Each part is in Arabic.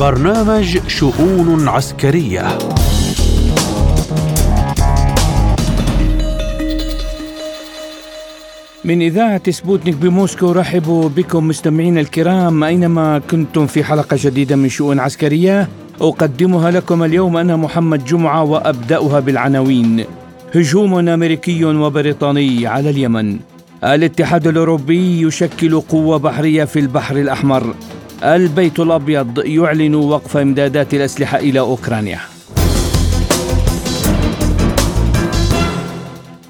برنامج شؤون عسكرية. من إذاعة سبوتنيك بموسكو رحبوا بكم مستمعينا الكرام. أينما كنتم في حلقة جديدة من شؤون عسكرية أقدمها لكم اليوم أنا محمد جمعة وأبدأها بالعناوين. هجوم أمريكي وبريطاني على اليمن. الاتحاد الأوروبي يشكل قوة بحرية في البحر الأحمر. البيت الأبيض يعلن وقف إمدادات الأسلحة إلى أوكرانيا.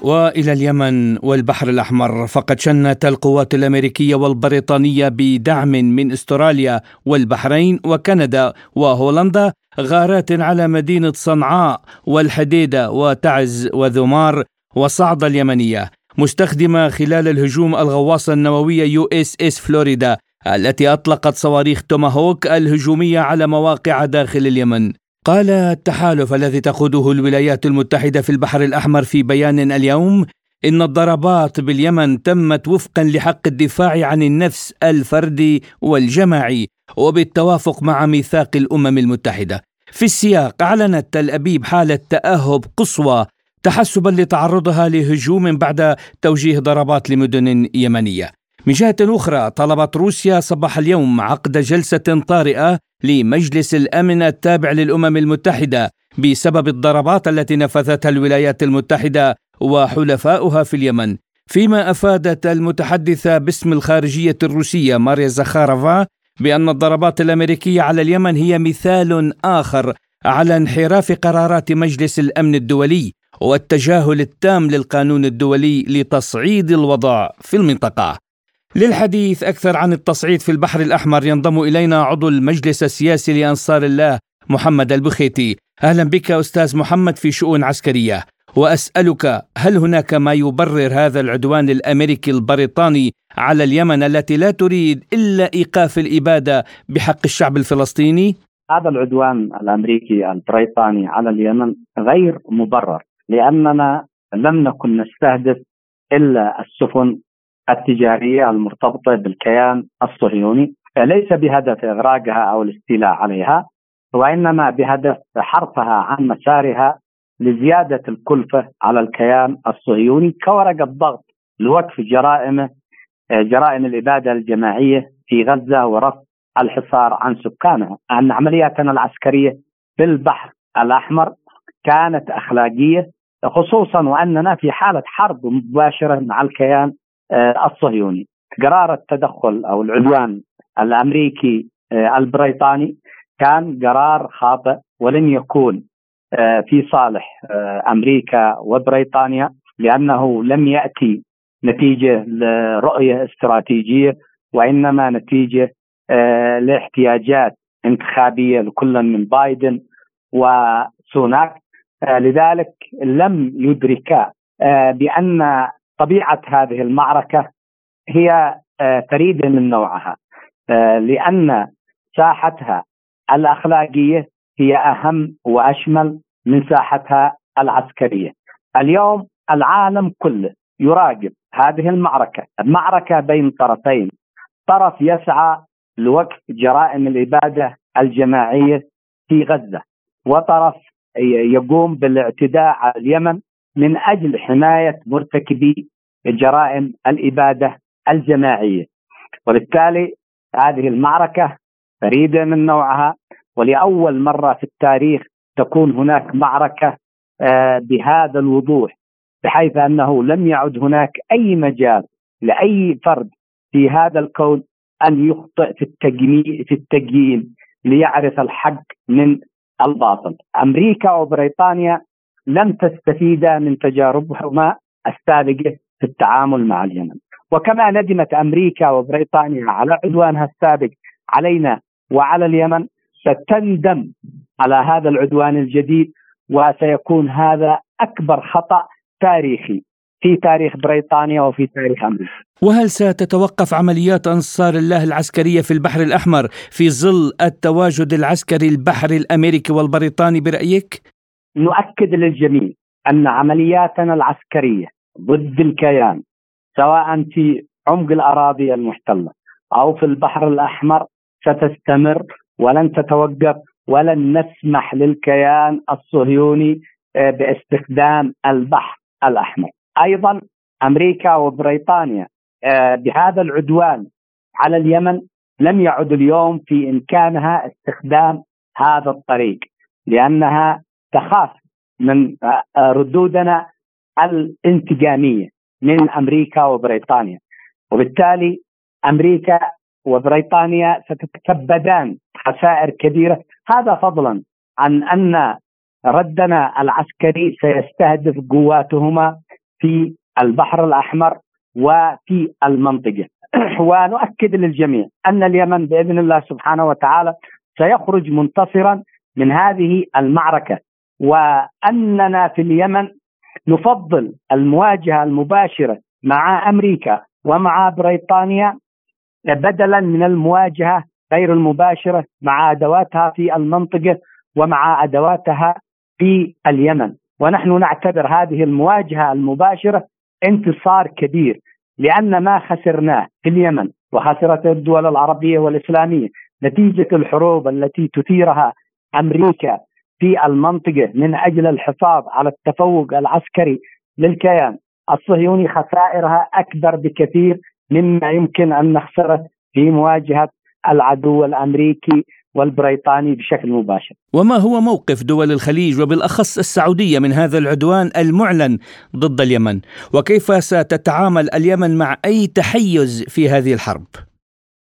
وإلى اليمن والبحر الأحمر فقد شنت القوات الأمريكية والبريطانية بدعم من استراليا والبحرين وكندا وهولندا غارات على مدينة صنعاء والحديدة وتعز وذمار وصعد اليمنية مستخدمة خلال الهجوم الغواصة النووية USS Florida. التي أطلقت صواريخ توماهوك الهجومية على مواقع داخل اليمن. قال التحالف الذي تقوده الولايات المتحدة في البحر الأحمر في بيان اليوم إن الضربات باليمن تمت وفقا لحق الدفاع عن النفس الفردي والجماعي وبالتوافق مع ميثاق الأمم المتحدة. في السياق أعلنت تل أبيب حاله تاهب قصوى تحسبا لتعرضها لهجوم بعد توجيه ضربات لمدن يمنية. من جهة أخرى طلبت روسيا صباح اليوم عقد جلسة طارئة لمجلس الأمن التابع للأمم المتحدة بسبب الضربات التي نفذتها الولايات المتحدة وحلفاؤها في اليمن. فيما أفادت المتحدثة باسم الخارجية الروسية ماريا زخارفا بأن الضربات الأمريكية على اليمن هي مثال آخر على انحراف قرارات مجلس الأمن الدولي والتجاهل التام للقانون الدولي لتصعيد الوضع في المنطقة. للحديث أكثر عن التصعيد في البحر الأحمر ينضم إلينا عضو المجلس السياسي لأنصار الله محمد البخيتي أهلا بك أستاذ محمد في شؤون عسكرية وأسألك هل هناك ما يبرر هذا العدوان الأمريكي البريطاني على اليمن التي لا تريد إلا إيقاف الإبادة بحق الشعب الفلسطيني؟ هذا العدوان الأمريكي البريطاني على اليمن غير مبرر لأننا لم نكن نستهدف إلا السفن التجارية المرتبطة بالكيان الصهيوني ليس بهدف إغراقها أو الاستيلاء عليها وإنما بهدف حرفها عن مسارها لزيادة الكلفة على الكيان الصهيوني كورقه ضغط لوقف جرائمه جرائم الإبادة الجماعية في غزة ورفع الحصار عن سكانها، أن عملياتنا العسكرية في البحر الأحمر كانت أخلاقية خصوصا وأننا في حالة حرب مباشرة مع الكيان الصهيوني. قرار التدخل أو العدوان الأمريكي آه، البريطاني كان قرار خاطئ ولم يكون آه، في صالح أمريكا وبريطانيا لأنه لم يأتي نتيجة لرؤية استراتيجية وإنما نتيجة لاحتياجات انتخابية لكل من بايدن وسوناك. لذلك لم يدركا بأن طبيعة هذه المعركة هي آه، فريدة من نوعها آه، لأن ساحتها الأخلاقية هي أهم وأشمل من ساحتها العسكرية. اليوم العالم كله يراقب هذه المعركة، المعركه بين طرفين، طرف يسعى لوقف جرائم الإبادة الجماعية في غزة، وطرف يقوم بالاعتداء على اليمن من أجل حماية مرتكبي جرائم الإبادة الجماعية وبالتالي هذه المعركة فريدة من نوعها ولأول مرة في التاريخ تكون هناك معركة آه، بهذا الوضوح بحيث أنه لم يعد هناك أي مجال لأي فرد في هذا الكون أن يخطئ في التقييم في التقييم ليعرف الحق من الباطل. أمريكا وبريطانيا لم تستفيدا من تجاربهما السابقة في التعامل مع اليمن وكما ندمت أمريكا وبريطانيا على عدوانها السابق علينا وعلى اليمن ستندم على هذا العدوان الجديد وسيكون هذا أكبر خطأ تاريخي في تاريخ بريطانيا وفي تاريخ أمريكا. وهل ستتوقف عمليات أنصار الله العسكرية في البحر الأحمر في ظل التواجد العسكري البحري الأمريكي والبريطاني برأيك؟ نؤكد للجميع أن عملياتنا العسكرية ضد الكيان سواء في عمق الأراضي المحتلة أو في البحر الأحمر ستستمر ولن تتوقف ولن نسمح للكيان الصهيوني آه، باستخدام البحر الأحمر. أيضا أمريكا وبريطانيا آه، بهذا العدوان على اليمن لم يعد اليوم في إمكانها استخدام هذا الطريق لأنها تخاف من آه، ردودنا الانتقامية من أمريكا وبريطانيا. وبالتالي أمريكا وبريطانيا ستتكبدان خسائر كبيرة. هذا فضلا عن أن ردنا العسكري سيستهدف قواتهما في البحر الأحمر وفي المنطقة. ونؤكد للجميع أن اليمن بإذن الله سبحانه وتعالى سيخرج منتصرا من هذه المعركة. وأننا في اليمن نفضل المواجهة المباشرة مع أمريكا ومع بريطانيا بدلا من المواجهة غير المباشرة مع أدواتها في المنطقة ومع أدواتها في اليمن. ونحن نعتبر هذه المواجهة المباشرة انتصار كبير لأن ما خسرناه في اليمن وخسرت الدول العربية والإسلامية. نتيجة الحروب التي تثيرها أمريكا في المنطقة من أجل الحفاظ على التفوق العسكري للكيان الصهيوني خسائرها أكبر بكثير مما يمكن أن نخسره في مواجهة العدو الأمريكي والبريطاني بشكل مباشر. وما هو موقف دول الخليج وبالأخص السعودية من هذا العدوان المعلن ضد اليمن؟ وكيف ستتعامل اليمن مع أي تحيز في هذه الحرب؟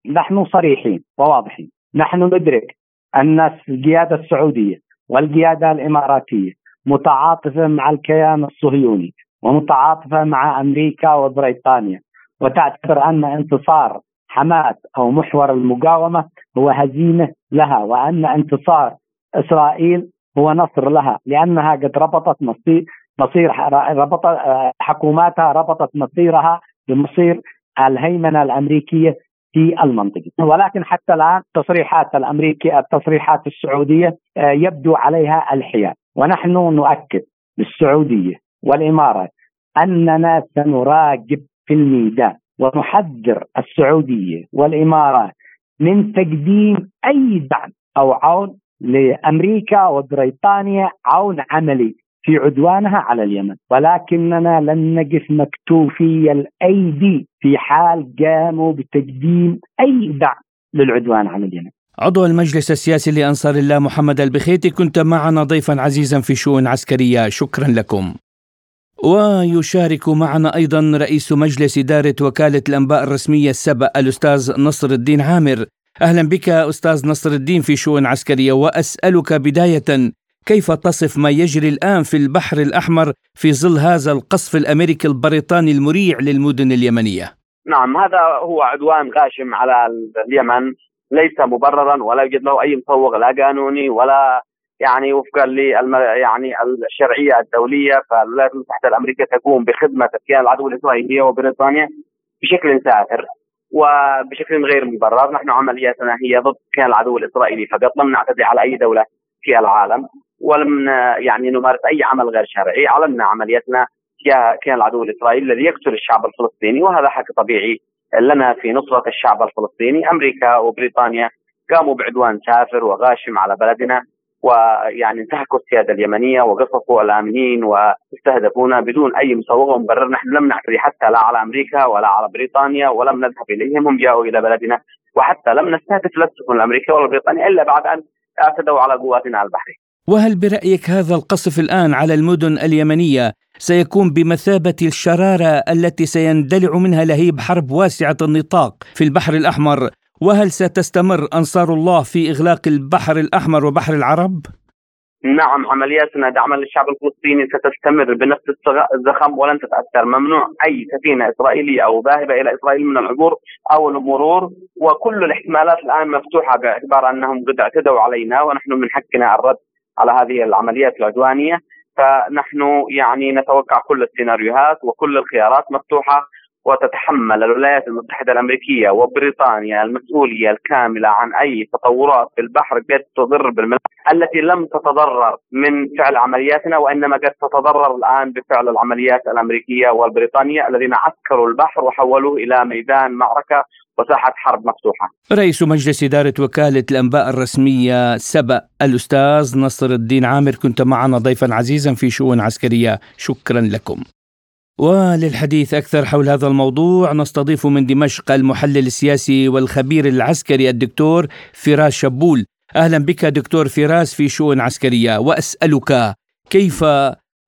نحن صريحين وواضحين، نحن ندرك أن القيادة السعودية والقيادة الإماراتية متعاطفة مع الكيان الصهيوني ومتعاطفة مع أمريكا وبريطانيا. وتعتبر أن انتصار حماس أو محور المقاومة هو هزيمة لها وأن انتصار إسرائيل هو نصر لها لأنها قد ربطت مصير مصير ربط حكوماتها ربطت مصيرها بمصير الهيمنة الأمريكية في المنطقة. ولكن حتى الآن التصريحات الامريكيه التصريحات السعودية آه، يبدو عليها الحياد. ونحن نؤكد للسعودية والإمارات اننا سنراقب في الميدان ونحذر السعودية والإمارات من تقديم أي دعم أو عون لأمريكا وبريطانيا عون عملي في عدوانها على اليمن. ولكننا لن نقف مكتوفي الأيدي في حال قاموا بتقديم أي دعم للعدوان على اليمن. عضو المجلس السياسي لأنصار الله محمد البخيتي كنت معنا ضيفا عزيزا في شؤون عسكرية. شكرا لكم. ويشارك معنا أيضا رئيس مجلس إدارة وكالة الأنباء الرسمية السبأ الأستاذ نصر الدين عامر. أهلا بك أستاذ نصر الدين في شؤون عسكرية وأسألك بداية كيف تصف ما يجري الآن في البحر الأحمر في ظل هذا القصف الأمريكي البريطاني المريع للمدن اليمنية؟ نعم هذا هو عدوان غاشم على اليمن ليس مبررا ولا يوجد له أي مسوغ لا قانوني ولا يعني وفقا ل يعني الشرعية الدولية فالولايات المتحدة الأمريكية تقوم بخدمة الكيان العدو الاسرائيلي وبريطانيا بشكل ساهر وبشكل غير مبرر، نحن عملياتنا هي ضد الكيان العدو الإسرائيلي فقط لم نعتدي على أي دولة في العالم ولم يعني نمارس أي عمل غير شرعي، اعلنا عملياتنا كان العدو الإسرائيلي الذي يقتل الشعب الفلسطيني وهذا حق طبيعي لنا في نصرة الشعب الفلسطيني، أمريكا وبريطانيا قاموا بعدوان سافر وغاشم على بلدنا ويعني انتهكوا السيادة اليمنية وقصفوا الآمنين واستهدفونا بدون أي مسوغ ومبرر، نحن لم نعتدي حتى لا على أمريكا ولا على بريطانيا ولم نذهب إليهم، هم جاءوا إلى بلدنا وحتى لم نستهدف لا السفن الأمريكية ولا بريطانيا إلا بعد أن اعتدوا على قواتنا البحريه. وهل برأيك هذا القصف الآن على المدن اليمنية سيكون بمثابة الشرارة التي سيندلع منها لهيب حرب واسعة النطاق في البحر الأحمر؟ وهل ستستمر أنصار الله في إغلاق البحر الأحمر وبحر العرب؟ نعم عملياتنا دعما للشعب الفلسطيني ستستمر بنفس الزخم ولن تتأثر، ممنوع أي سفينة إسرائيلية أو ذاهبة إلى إسرائيل من العبور أو المرور وكل الاحتمالات الآن مفتوحة باعتبار أنهم قد اعتدوا علينا ونحن من حقنا الرد. على هذه العمليات العدوانية. فنحن يعني نتوقع كل السيناريوهات وكل الخيارات مفتوحة وتتحمل الولايات المتحدة الأمريكية وبريطانيا المسؤولية الكاملة عن أي تطورات في البحر قد تضر بالملاحة التي لم تتضرر من فعل عملياتنا وإنما قد تتضرر الآن بفعل العمليات الأمريكية والبريطانية الذين عسكروا البحر وحولوه إلى ميدان معركة وساحة حرب مفتوحة. رئيس مجلس إدارة وكالة الأنباء الرسمية سبأ الأستاذ نصر الدين عامر كنت معنا ضيفا عزيزا في شؤون عسكرية. شكرا لكم. وللحديث أكثر حول هذا الموضوع نستضيف من دمشق المحلل السياسي والخبير العسكري الدكتور فراس شبول. أهلا بك دكتور فراس في شؤون عسكرية. وأسألك كيف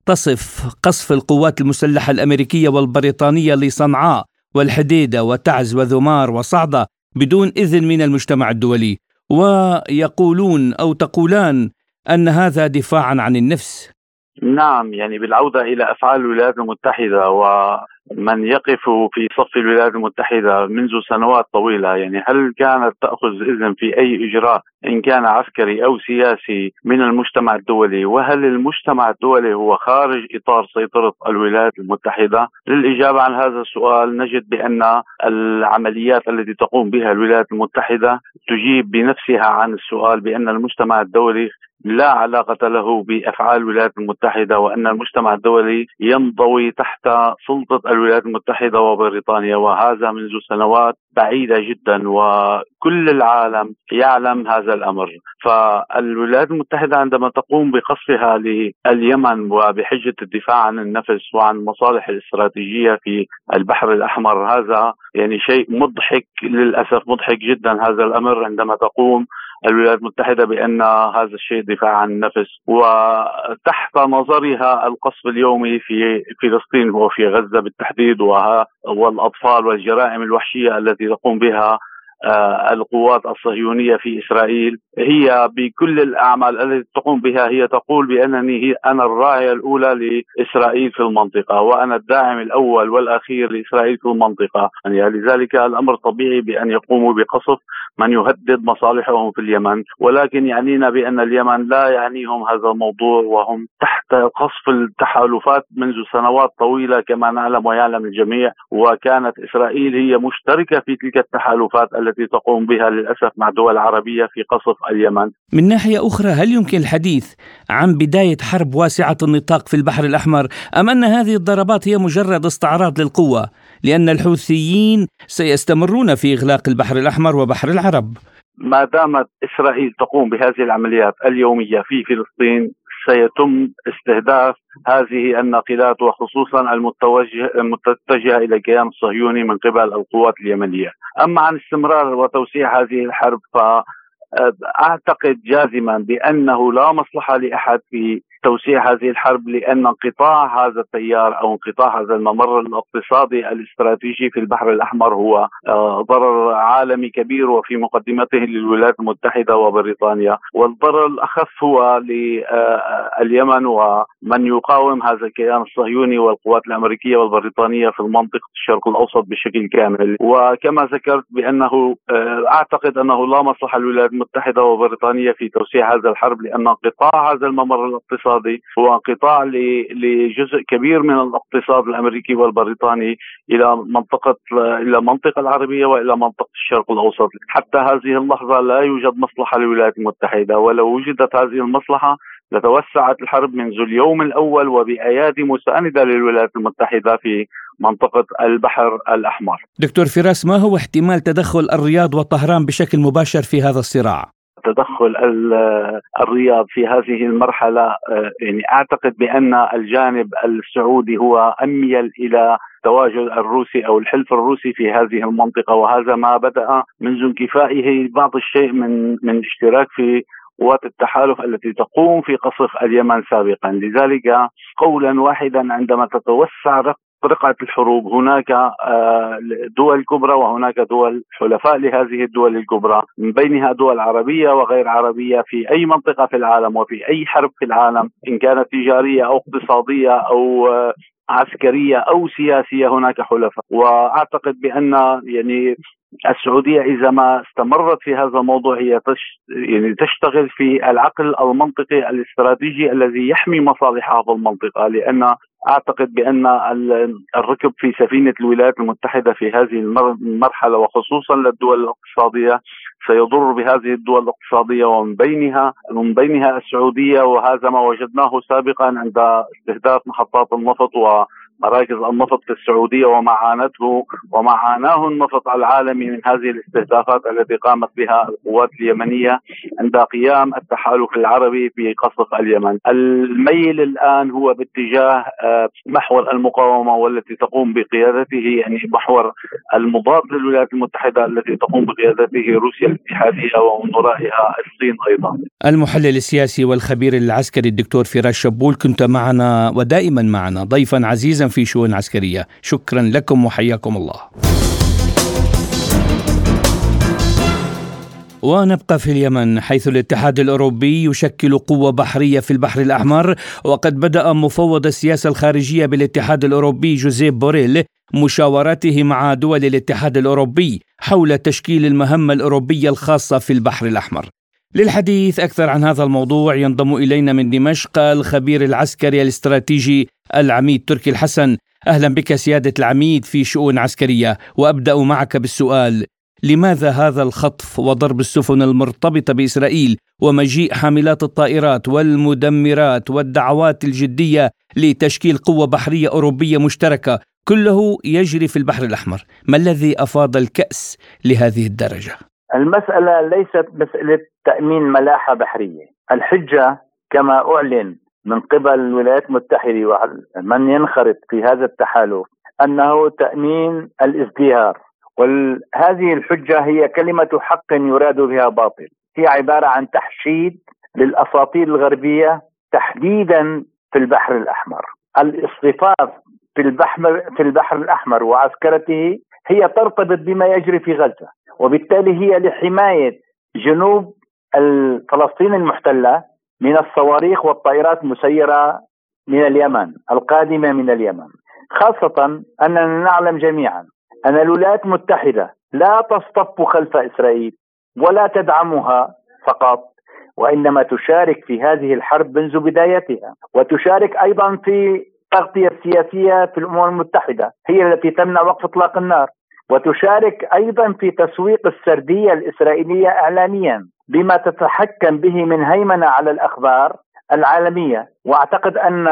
تصف قصف القوات المسلحة الأمريكية والبريطانية لصنعاء؟ والحديدة وتعز وذمار وصعدة بدون إذن من المجتمع الدولي. ويقولون أو تقولان أن هذا دفاعا عن النفس. نعم يعني بالعودة إلى أفعال الولايات المتحدة ومن يقف في صف الولايات المتحدة منذ سنوات طويلة يعني هل كانت تأخذ إذن في أي إجراء إن كان عسكري أو سياسي من المجتمع الدولي؟ وهل المجتمع الدولي هو خارج إطار سيطرة الولايات المتحدة؟ للإجابة عن هذا السؤال نجد بأن العمليات التي تقوم بها الولايات المتحدة تجيب بنفسها عن السؤال بأن المجتمع الدولي لا علاقة له بأفعال الولايات المتحدة وأن المجتمع الدولي ينضوي تحت سلطة الولايات المتحدة وبريطانيا وهذا منذ سنوات بعيدة جدا وكل العالم يعلم هذا الأمر. فالولايات المتحدة عندما تقوم بقصفها لليمن وبحجة الدفاع عن النفس وعن المصالح الاستراتيجية في البحر الأحمر هذا يعني شيء مضحك للأسف مضحك جدا هذا الأمر عندما تقوم الولايات المتحدة بأن هذا الشيء دفاع عن النفس وتحت نظرها القصف اليومي في فلسطين وفي غزة بالتحديد والأطفال والجرائم الوحشية التي تقوم بها القوات الصهيونية في إسرائيل. هي بكل الأعمال التي تقوم بها هي تقول بأنني هي أنا الراعية الأولى لإسرائيل في المنطقة وأنا الداعم الأول والأخير لإسرائيل في المنطقة. يعني لذلك الأمر طبيعي بأن يقوموا بقصف من يهدد مصالحهم في اليمن. ولكن يعنينا بأن اليمن لا يعنيهم هذا الموضوع وهم تحت قصف التحالفات منذ سنوات طويلة كما نعلم ويعلم الجميع. وكانت إسرائيل هي مشتركة في تلك التحالفات التي تقوم بها للأسف مع دول عربية في قصف اليمن. من ناحية أخرى هل يمكن الحديث عن بداية حرب واسعة النطاق في البحر الأحمر أم أن هذه الضربات هي مجرد استعراض للقوة؟ لأن الحوثيين سيستمرون في إغلاق البحر الأحمر وبحر العرب. ما دامت إسرائيل تقوم بهذه العمليات اليومية في فلسطين سيتم استهداف هذه الناقلات وخصوصا المتوجه المتجهة إلى الكيان الصهيوني من قبل القوات اليمنية. أما عن استمرار وتوسيع هذه الحرب ف أعتقد جازما بأنه لا مصلحة لأحد في توسيع هذه الحرب لأن انقطاع هذا التيار أو انقطاع هذا الممر الاقتصادي الاستراتيجي في البحر الأحمر هو آه، ضرر عالمي كبير وفي مقدمته للولايات المتحدة وبريطانيا. والضرر الاخف هو لليمن ومن يقاوم هذا الكيان الصهيوني والقوات الأمريكية والبريطانية في المنطقة الشرق الأوسط بشكل كامل. وكما ذكرت بأنه آه، أعتقد أنه لا مصلحة للولايات المتحدة وبريطانيا في توسيع هذا الحرب لأن انقطاع هذا الممر الاقتصادي هو انقطاع لجزء كبير من الاقتصاد الأمريكي والبريطاني إلى منطقة إلى المنطقة العربية وإلى منطقة الشرق الأوسط، حتى هذه اللحظة لا يوجد مصلحة للولايات المتحدة ولو وجدت هذه المصلحة لتوسعت الحرب منذ اليوم الأول وبأيادي مساندة للولايات المتحدة في منطقة البحر الأحمر. دكتور فراس ما هو احتمال تدخل الرياض وطهران بشكل مباشر في هذا الصراع؟ تدخل الرياض في هذه المرحلة آه، يعني أعتقد بأن الجانب السعودي هو أميل إلى التواجد الروسي أو الحلف الروسي في هذه المنطقة وهذا ما بدأ منذ انكفائه بعض الشيء من من اشتراك في قوات التحالف التي تقوم في قصف اليمن سابقا. لذلك قولا واحدا عندما تتوسع رقعة الحروب هناك آه، دول كبرى وهناك دول حلفاء لهذه الدول الكبرى. من بينها دول عربية وغير عربية في أي منطقة في العالم وفي أي حرب في العالم إن كانت تجارية أو اقتصادية أو آه، عسكرية أو سياسية هناك حلفاء. وأعتقد بأن يعني السعودية إذا ما استمرت في هذا الموضوع هي يعني تشتغل في العقل المنطقي الاستراتيجي الذي يحمي مصالح هذه المنطقة لأن أعتقد بأن الركب في سفينة الولايات المتحدة في هذه المرحلة وخصوصا للدول الاقتصادية سيضر بهذه الدول الاقتصادية ومن بينها من بينها السعودية وهذا ما وجدناه سابقا عند استهداف محطات النفط و مراكز النفط في السعودية وما عانته وما عاناه النفط العالمي من هذه الاستهدافات التي قامت بها القوات اليمنية عند قيام التحالف العربي في قصف اليمن. الميل الآن هو باتجاه آه، محور المقاومة والتي تقوم بقيادته يعني محور المضاد للولايات المتحدة التي تقوم بقيادته روسيا الاتحادية ومن ورائها الصين أيضا. المحلل السياسي والخبير العسكري الدكتور فراس شبول كنت معنا ودائما معنا ضيفا عزيزا في شؤون عسكرية شكرا لكم وحياكم الله ونبقى في اليمن حيث الاتحاد الأوروبي يشكل قوة بحرية في البحر الأحمر وقد بدأ مفوض السياسة الخارجية بالاتحاد الأوروبي جوزيف بوريل مشاورته مع دول الاتحاد الأوروبي حول تشكيل المهمة الأوروبية الخاصة في البحر الأحمر. للحديث أكثر عن هذا الموضوع ينضم إلينا من دمشق الخبير العسكري الاستراتيجي العميد تركي الحسن. أهلا بك سيادة العميد في شؤون عسكرية وأبدأ معك بالسؤال لماذا هذا الخطف وضرب السفن المرتبطة بإسرائيل ومجيء حاملات الطائرات والمدمرات والدعوات الجدية لتشكيل قوة بحرية أوروبية مشتركة كله يجري في البحر الأحمر؟ ما الذي أفاض الكأس لهذه الدرجة؟ المسألة ليست مسألة تأمين ملاحة بحرية. الحجة كما أعلن من قبل الولايات المتحدة ومن ينخرط في هذا التحالف أنه تأمين الازدهار. وهذه الحجة هي كلمة حق يراد بها باطل. هي عبارة عن تحشيد للاساطيل الغربية تحديدا في البحر الأحمر. الاصطفاف في البحر في البحر الأحمر وعسكرته هي ترتبط بما يجري في غزة. وبالتالي هي لحماية جنوب فلسطين المحتلة من الصواريخ والطائرات المسيرة من اليمن القادمة من اليمن. خاصة أننا نعلم جميعا أن الولايات المتحدة لا تصطف خلف إسرائيل ولا تدعمها فقط وإنما تشارك في هذه الحرب منذ بدايتها وتشارك أيضا في التغطية السياسية في الأمم المتحدة هي التي تمنع وقف إطلاق النار. وتشارك أيضا في تسويق السردية الإسرائيلية إعلاميا بما تتحكم به من هيمنة على الأخبار العالمية. وأعتقد أن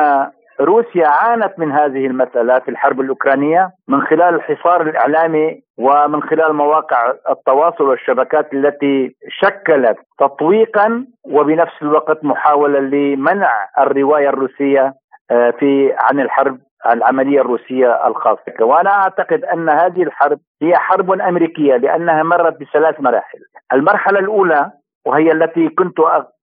روسيا عانت من هذه المسألة في الحرب الأوكرانية من خلال الحصار الإعلامي ومن خلال مواقع التواصل والشبكات التي شكلت تطويقا وبنفس الوقت محاولة لمنع الرواية الروسية آه، في عن الحرب العملية الروسية الخاصة. وأنا أعتقد أن هذه الحرب هي حرب أمريكية لأنها مرت بثلاث مراحل. المرحلة الأولى وهي التي كنت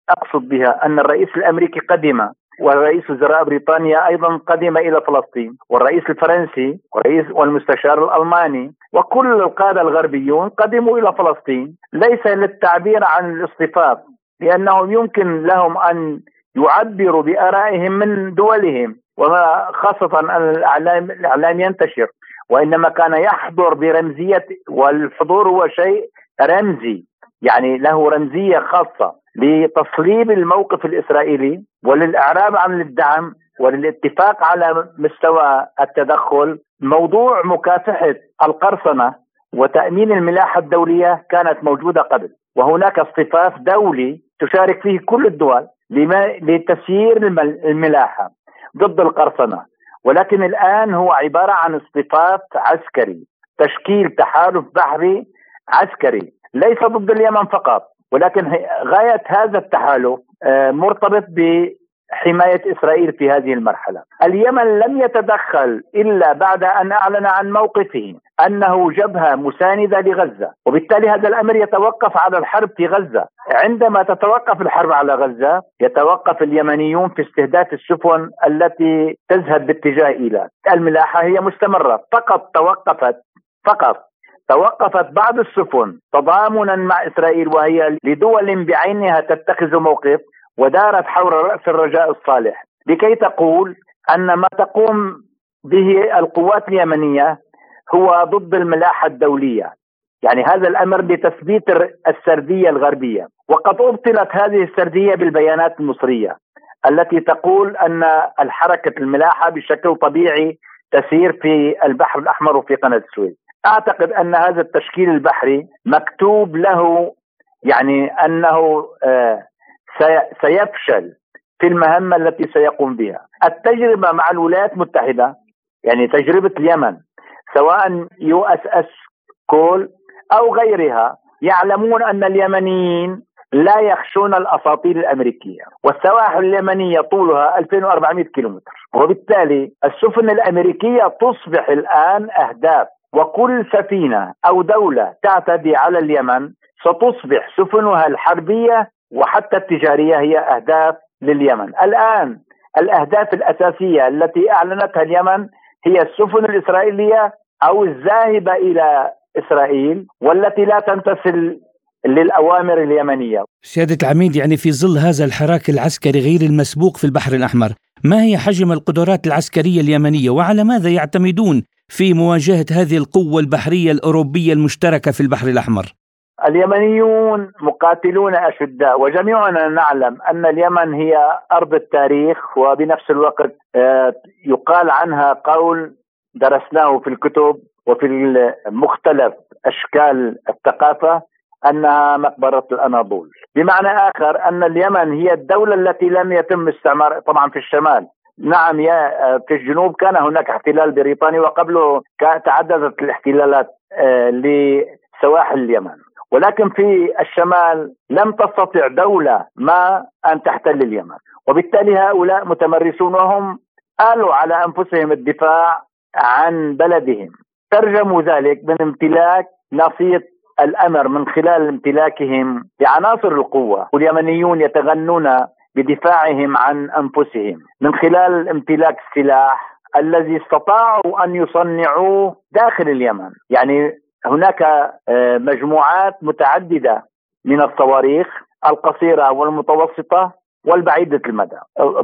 أقصد بها أن الرئيس الأمريكي قدم ورئيس وزراء بريطانيا أيضا قدم إلى فلسطين والرئيس الفرنسي والرئيس والمستشار الألماني وكل القادة الغربيون قدموا إلى فلسطين. ليس للتعبير عن الاصطفاف لأنهم يمكن لهم أن يعبروا بآرائهم من دولهم. وما خاصة أن الاعلام الإعلام ينتشر وإنما كان يحضر برمزيه والحضور هو شيء رمزي يعني له رمزية خاصة لتصليب الموقف الإسرائيلي وللإعراب عن الدعم وللاتفاق على مستوى التدخل. موضوع مكافحة القرصنة وتأمين الملاحة الدولية كانت موجودة قبل وهناك اصطفاف دولي تشارك فيه كل الدول لتسيير الملاحة. ضد القرصنة. ولكن الآن هو عبارة عن اصطفاف عسكري تشكيل تحالف بحري عسكري ليس ضد اليمن فقط ولكن غاية هذا التحالف آه، مرتبط بحمايه إسرائيل في هذه المرحلة. اليمن لم يتدخل إلا بعد أن أعلن عن موقفه أنه جبهة مساندة لغزة، وبالتالي هذا الأمر يتوقف على الحرب في غزة. عندما تتوقف الحرب على غزة يتوقف اليمنيون في استهداف السفن التي تذهب باتجاه ايلات. الملاحة هي مستمرة، فقط توقفت فقط توقفت بعض السفن تضامنا مع إسرائيل وهي لدول بعينها تتخذ موقف ودارت حول رأس الرجاء الصالح. لكي تقول أن ما تقوم به القوات اليمنية هو ضد الملاحة الدولية. يعني هذا الأمر لتثبيت السردية الغربية. وقد أبطلت هذه السردية بالبيانات المصرية التي تقول أن الحركة الملاحة بشكل طبيعي تسير في البحر الأحمر وفي قناة السويس. أعتقد أن هذا التشكيل البحري مكتوب له يعني أنه آه، سيفشل في المهمة التي سيقوم بها. التجربة مع الولايات المتحدة يعني تجربة اليمن سواء USS Cole أو غيرها يعلمون أن اليمنيين لا يخشون الاساطيل الأمريكية والسواحل اليمنية طولها 2400 كيلومتر وبالتالي السفن الأمريكية تصبح الآن أهداف وكل سفينة أو دولة تعتدي على اليمن ستصبح سفنها الحربية وحتى التجارية هي أهداف لليمن الآن الأهداف الأساسية التي أعلنتها اليمن هي السفن الإسرائيلية أو الذاهبه إلى إسرائيل والتي لا تمتثل للأوامر اليمنية. سيادة العميد يعني في ظل هذا الحراك العسكري غير المسبوق في البحر الأحمر، ما هي حجم القدرات العسكرية اليمنية وعلى ماذا يعتمدون في مواجهة هذه القوة البحرية الأوروبية المشتركة في البحر الأحمر؟ اليمنيون مقاتلون أشداء وجميعنا نعلم أن اليمن هي أرض التاريخ وبنفس الوقت آه، يقال عنها قول درسناه في الكتب وفي مختلف أشكال الثقافة أنها مقبرة الأناضول، بمعنى آخر أن اليمن هي الدولة التي لم يتم استعمار طبعا في الشمال. نعم يا في الجنوب كان هناك احتلال بريطاني وقبله تعددت الاحتلالات آه، لسواحل اليمن. ولكن في الشمال لم تستطع دولة ما أن تحتل اليمن. وبالتالي هؤلاء متمرسون وهم آلوا على أنفسهم الدفاع عن بلدهم. ترجموا ذلك من امتلاك نصية الأمر من خلال امتلاكهم لعناصر القوة واليمنيون يتغنون بدفاعهم عن أنفسهم. من خلال امتلاك السلاح الذي استطاعوا أن يصنعوه داخل اليمن. يعني هناك آه، مجموعات متعددة من الصواريخ القصيرة والمتوسطة والبعيدة المدى.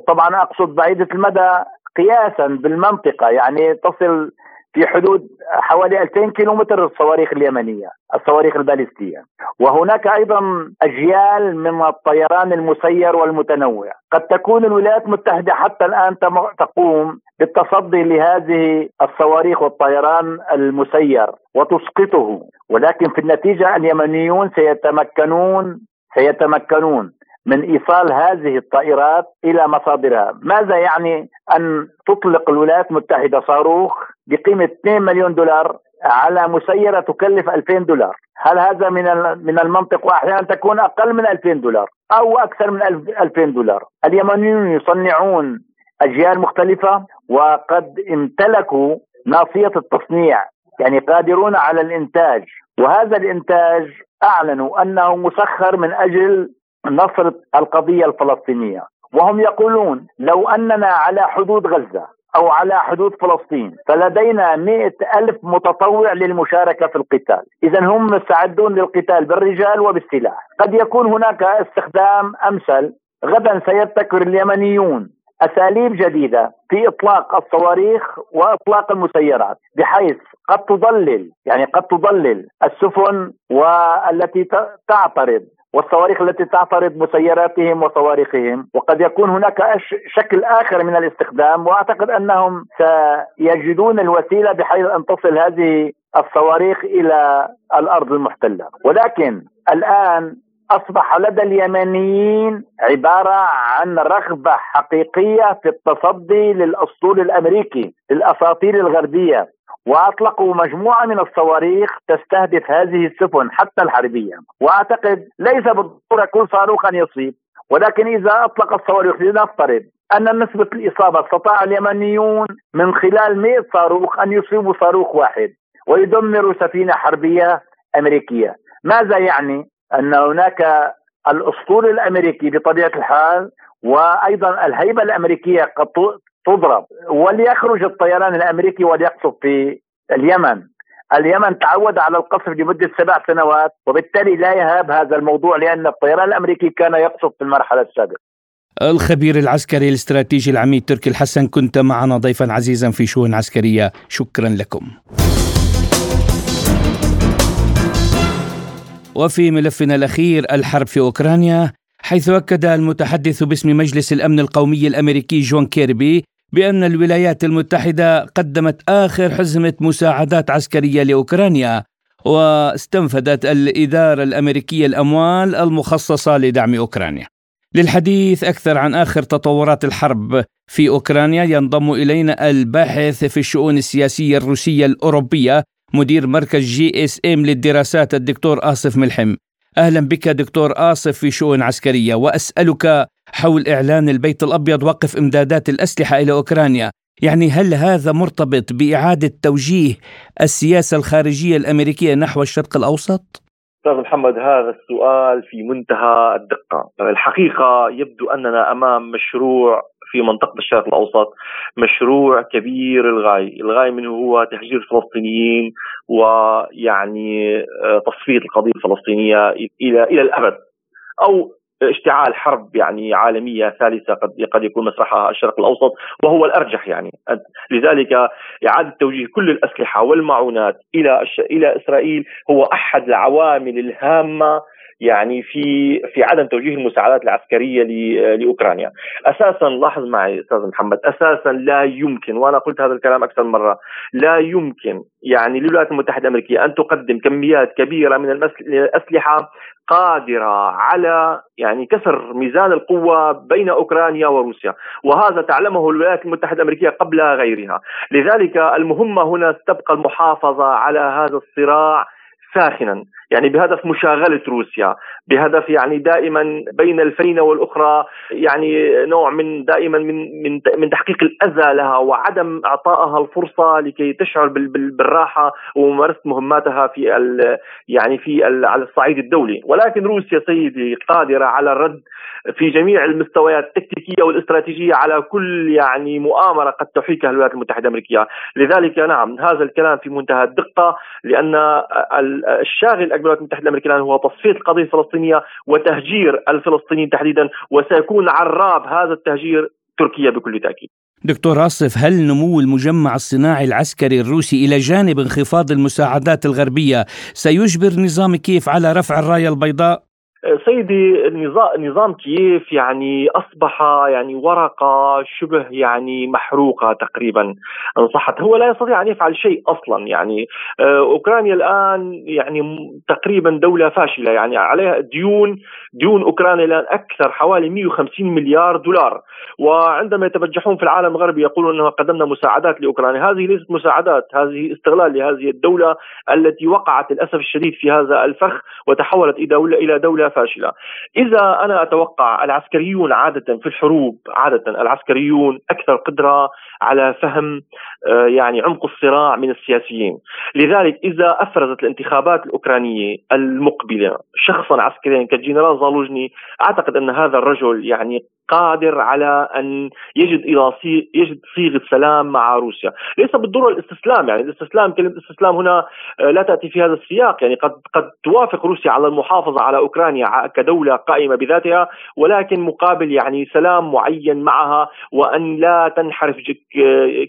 طبعا أقصد بعيدة المدى قياسا بالمنطقة يعني تصل في حدود حوالي 2000 كيلومتر الصواريخ اليمنية الصواريخ البالستيه وهناك أيضا أجيال من الطيران المسير والمتنوع. قد تكون الولايات المتحدة حتى الآن تقوم بالتصدي لهذه الصواريخ والطيران المسير وتسقطه. ولكن في النتيجة اليمنيون سيتمكنون سيتمكنون من إيصال هذه الطائرات إلى مصادرها، ماذا يعني أن تطلق الولايات المتحدة صاروخ؟ بقيمة 2 مليون دولار على مسيرة تكلف 2000 دولار، هل هذا من من المنطق وأحيانا تكون أقل من 2000 دولار أو أكثر من 2000 دولار، اليمنيون يصنعون أجيال مختلفة وقد امتلكوا ناصية التصنيع يعني قادرون على الإنتاج. وهذا الإنتاج أعلنوا أنه مسخر من أجل نصر القضية الفلسطينية. وهم يقولون لو أننا على حدود غزة أو على حدود فلسطين. فلدينا مئة ألف متطوع للمشاركة في القتال. إذا هم مستعدون للقتال بالرجال وبالسلاح. قد يكون هناك استخدام أمثل. غدا سيبتكر اليمنيون أساليب جديدة في إطلاق الصواريخ وإطلاق المسيرات بحيث قد تضلل يعني قد تضلل السفن والتي تعترض. والصواريخ التي تعترض مسيراتهم وصواريخهم. وقد يكون هناك شكل آخر من الاستخدام وأعتقد أنهم سيجدون الوسيلة بحيث أن تصل هذه الصواريخ إلى الأرض المحتلة. ولكن الآن أصبح لدى اليمنيين عبارة عن رغبة حقيقية في التصدي للأسطول الأمريكي للأساطير الغربية. وأطلقوا مجموعة من الصواريخ تستهدف هذه السفن حتى الحربية. وأعتقد ليس بالضرورة كل صاروخ ان يصيب ولكن إذا أطلق الصواريخ لنفترض أن نسبة الإصابة استطاع اليمنيون من خلال 100 صاروخ أن يصيبوا صاروخ واحد ويدمروا سفينة حربية أمريكية. ماذا يعني؟ أن هناك الأسطول الأمريكي بطبيعة الحال وأيضا الهيبة الأمريكية قد تضرب. وليخرج الطيران الأمريكي وليقصف في اليمن. اليمن تعود على القصف لمدة سبع سنوات وبالتالي لا يهاب هذا الموضوع لأن الطيران الأمريكي كان يقصف في المرحلة السابقة. الخبير العسكري الاستراتيجي العميد تركي الحسن كنت معنا ضيفا عزيزا في شؤون عسكرية. شكرا لكم. وفي ملفنا الأخير الحرب في أوكرانيا حيث أكد المتحدث باسم مجلس الأمن القومي الأمريكي جون كيربي بأن الولايات المتحدة قدمت آخر حزمة مساعدات عسكرية لأوكرانيا واستنفدت الإدارة الأمريكية الأموال المخصصة لدعم أوكرانيا. للحديث أكثر عن آخر تطورات الحرب في أوكرانيا ينضم إلينا الباحث في الشؤون السياسية الروسية الأوروبية مدير مركز GSM للدراسات الدكتور آصف ملحم. أهلا بك دكتور آصف في شؤون عسكرية وأسألك حول إعلان البيت الأبيض وقف إمدادات الأسلحة إلى أوكرانيا يعني هل هذا مرتبط بإعادة توجيه السياسة الخارجية الأمريكية نحو الشرق الأوسط؟ أستاذ محمد هذا السؤال في منتهى الدقة، الحقيقة يبدو أننا أمام مشروع في منطقة الشرق الأوسط مشروع كبير الغاية الغاية منه هو تهجير الفلسطينيين ويعني آه، تصفية القضية الفلسطينية إلى إلى الأبد. أو اشتعال حرب يعني عالمية ثالثة قد قد يكون مسرحها الشرق الأوسط وهو الأرجح يعني. لذلك إعادة توجيه كل الأسلحة والمعونات إلى إلى إسرائيل هو أحد العوامل الهامة يعني في في عدم توجيه المساعدات العسكرية لأوكرانيا. أساسا لاحظ معي أستاذ محمد أساسا لا يمكن وأنا قلت هذا الكلام أكثر مرة لا يمكن يعني للولايات المتحدة الأمريكية أن تقدم كميات كبيرة من الأسلحة قادرة على يعني كسر ميزان القوة بين أوكرانيا وروسيا، وهذا تعلمه الولايات المتحدة الأمريكية قبل غيرها، لذلك المهمة هنا تبقى المحافظة على هذا الصراع ساخنا. يعني بهدف مشاغلة روسيا بهدف يعني دائما بين الفينة والأخرى يعني نوع من دائما من من من تحقيق الأذى لها وعدم إعطائها الفرصة لكي تشعر بالراحة وممارسة مهماتها في يعني في على الصعيد الدولي. ولكن روسيا سيدي قادرة على الرد في جميع المستويات التكتيكية والاستراتيجية على كل يعني مؤامرة قد تحيكها الولايات المتحدة الأمريكية. لذلك نعم هذا الكلام في منتهى الدقة لأن الشاغل الولايات المتحدة الأمريكية الآن هو تصفية القضية الفلسطينيه وتهجير الفلسطينيين تحديدا وسيكون عراب هذا التهجير تركيا بكل تأكيد. دكتور عاصف هل نمو المجمع الصناعي العسكري الروسي إلى جانب انخفاض المساعدات الغربية سيجبر نظام كيف على رفع الراية البيضاء؟ سيدي نظام كييف يعني أصبح يعني ورقة شبه يعني محروقة تقريبا. إن صحت. هو لا يستطيع أن يفعل شيء أصلا يعني. آه، أوكرانيا الآن يعني تقريبا دولة فاشلة يعني. عليها ديون ديون أوكرانيا الآن أكثر حوالي 150 مليار دولار. وعندما يتبجحون في العالم الغربي يقولون اننا قدمنا مساعدات لأوكرانيا. هذه ليست مساعدات هذه استغلال لهذه الدولة التي وقعت للأسف الشديد في هذا الفخ وتحولت إلى دوله إلى دولة فاشلة. إذا أنا أتوقع العسكريون عادة في الحروب عادة العسكريون أكثر قدرة على فهم آه، يعني عمق الصراع من السياسيين لذلك إذا أفرزت الانتخابات الأوكرانية المقبلة شخصا عسكريا كالجنرال زالوجني أعتقد أن هذا الرجل يعني قادر على أن يجد إلى يجد صيغة سلام مع روسيا، ليس بالضرورة الاستسلام يعني الاستسلام كلمة الاستسلام هنا آه، لا تأتي في هذا السياق. يعني قد قد توافق روسيا على المحافظة على أوكرانيا كدولة قائمة بذاتها ولكن مقابل يعني سلام معين معها وأن لا تنحرف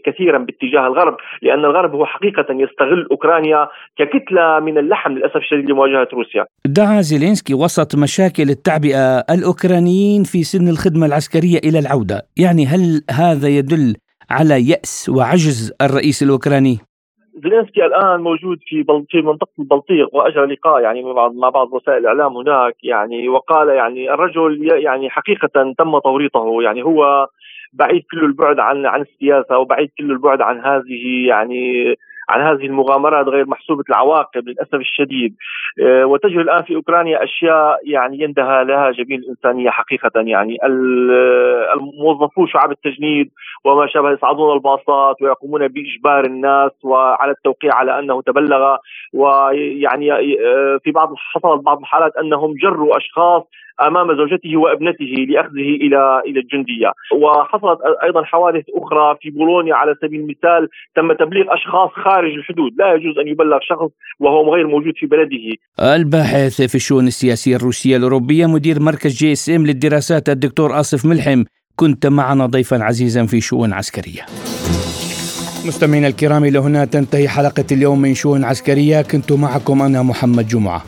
كثيرا باتجاه الغرب. لأن الغرب هو حقيقة يستغل أوكرانيا ككتلة من اللحم للأسف الشديد لمواجهة روسيا. دعا زيلينسكي وسط مشاكل التعبئة الأوكرانيين في سن الخدمة العسكرية إلى العودة، يعني هل هذا يدل على يأس وعجز الرئيس الأوكراني؟ زيلينسكي الآن موجود في في منطقة البلطيق وأجرى لقاء يعني مع بعض وسائل الإعلام هناك يعني وقال يعني الرجل يعني حقيقة تم توريطه يعني هو بعيد كل البعد عن عن السياسة وبعيد كل البعد عن هذه يعني عن هذه المغامرات غير محسوبة العواقب للأسف الشديد. آه، وتجري الآن في أوكرانيا أشياء يعني يندهى لها جميع الإنسانية حقيقة يعني. الموظفو شعب التجنيد وما شابه يصعدون الباصات ويقومون بإجبار الناس وعلى التوقيع على أنه تبلغ. ويعني آه، في بعض حصلت بعض الحالات أنهم جروا أشخاص أمام زوجته وابنته لأخذه إلى إلى الجندية. وحصلت أيضا حوادث أخرى في بولونيا على سبيل المثال تم تبليغ أشخاص خارج الحدود. لا يجوز أن يبلغ شخص وهو غير موجود في بلده. الباحث في الشؤون السياسية الروسية الأوروبية مدير مركز GSM للدراسات الدكتور آصف ملحم. كنت معنا ضيفا عزيزا في شؤون عسكرية. مستمعينا الكرام إلى هنا تنتهي حلقة اليوم من شؤون عسكرية. كنت معكم أنا محمد جمعة.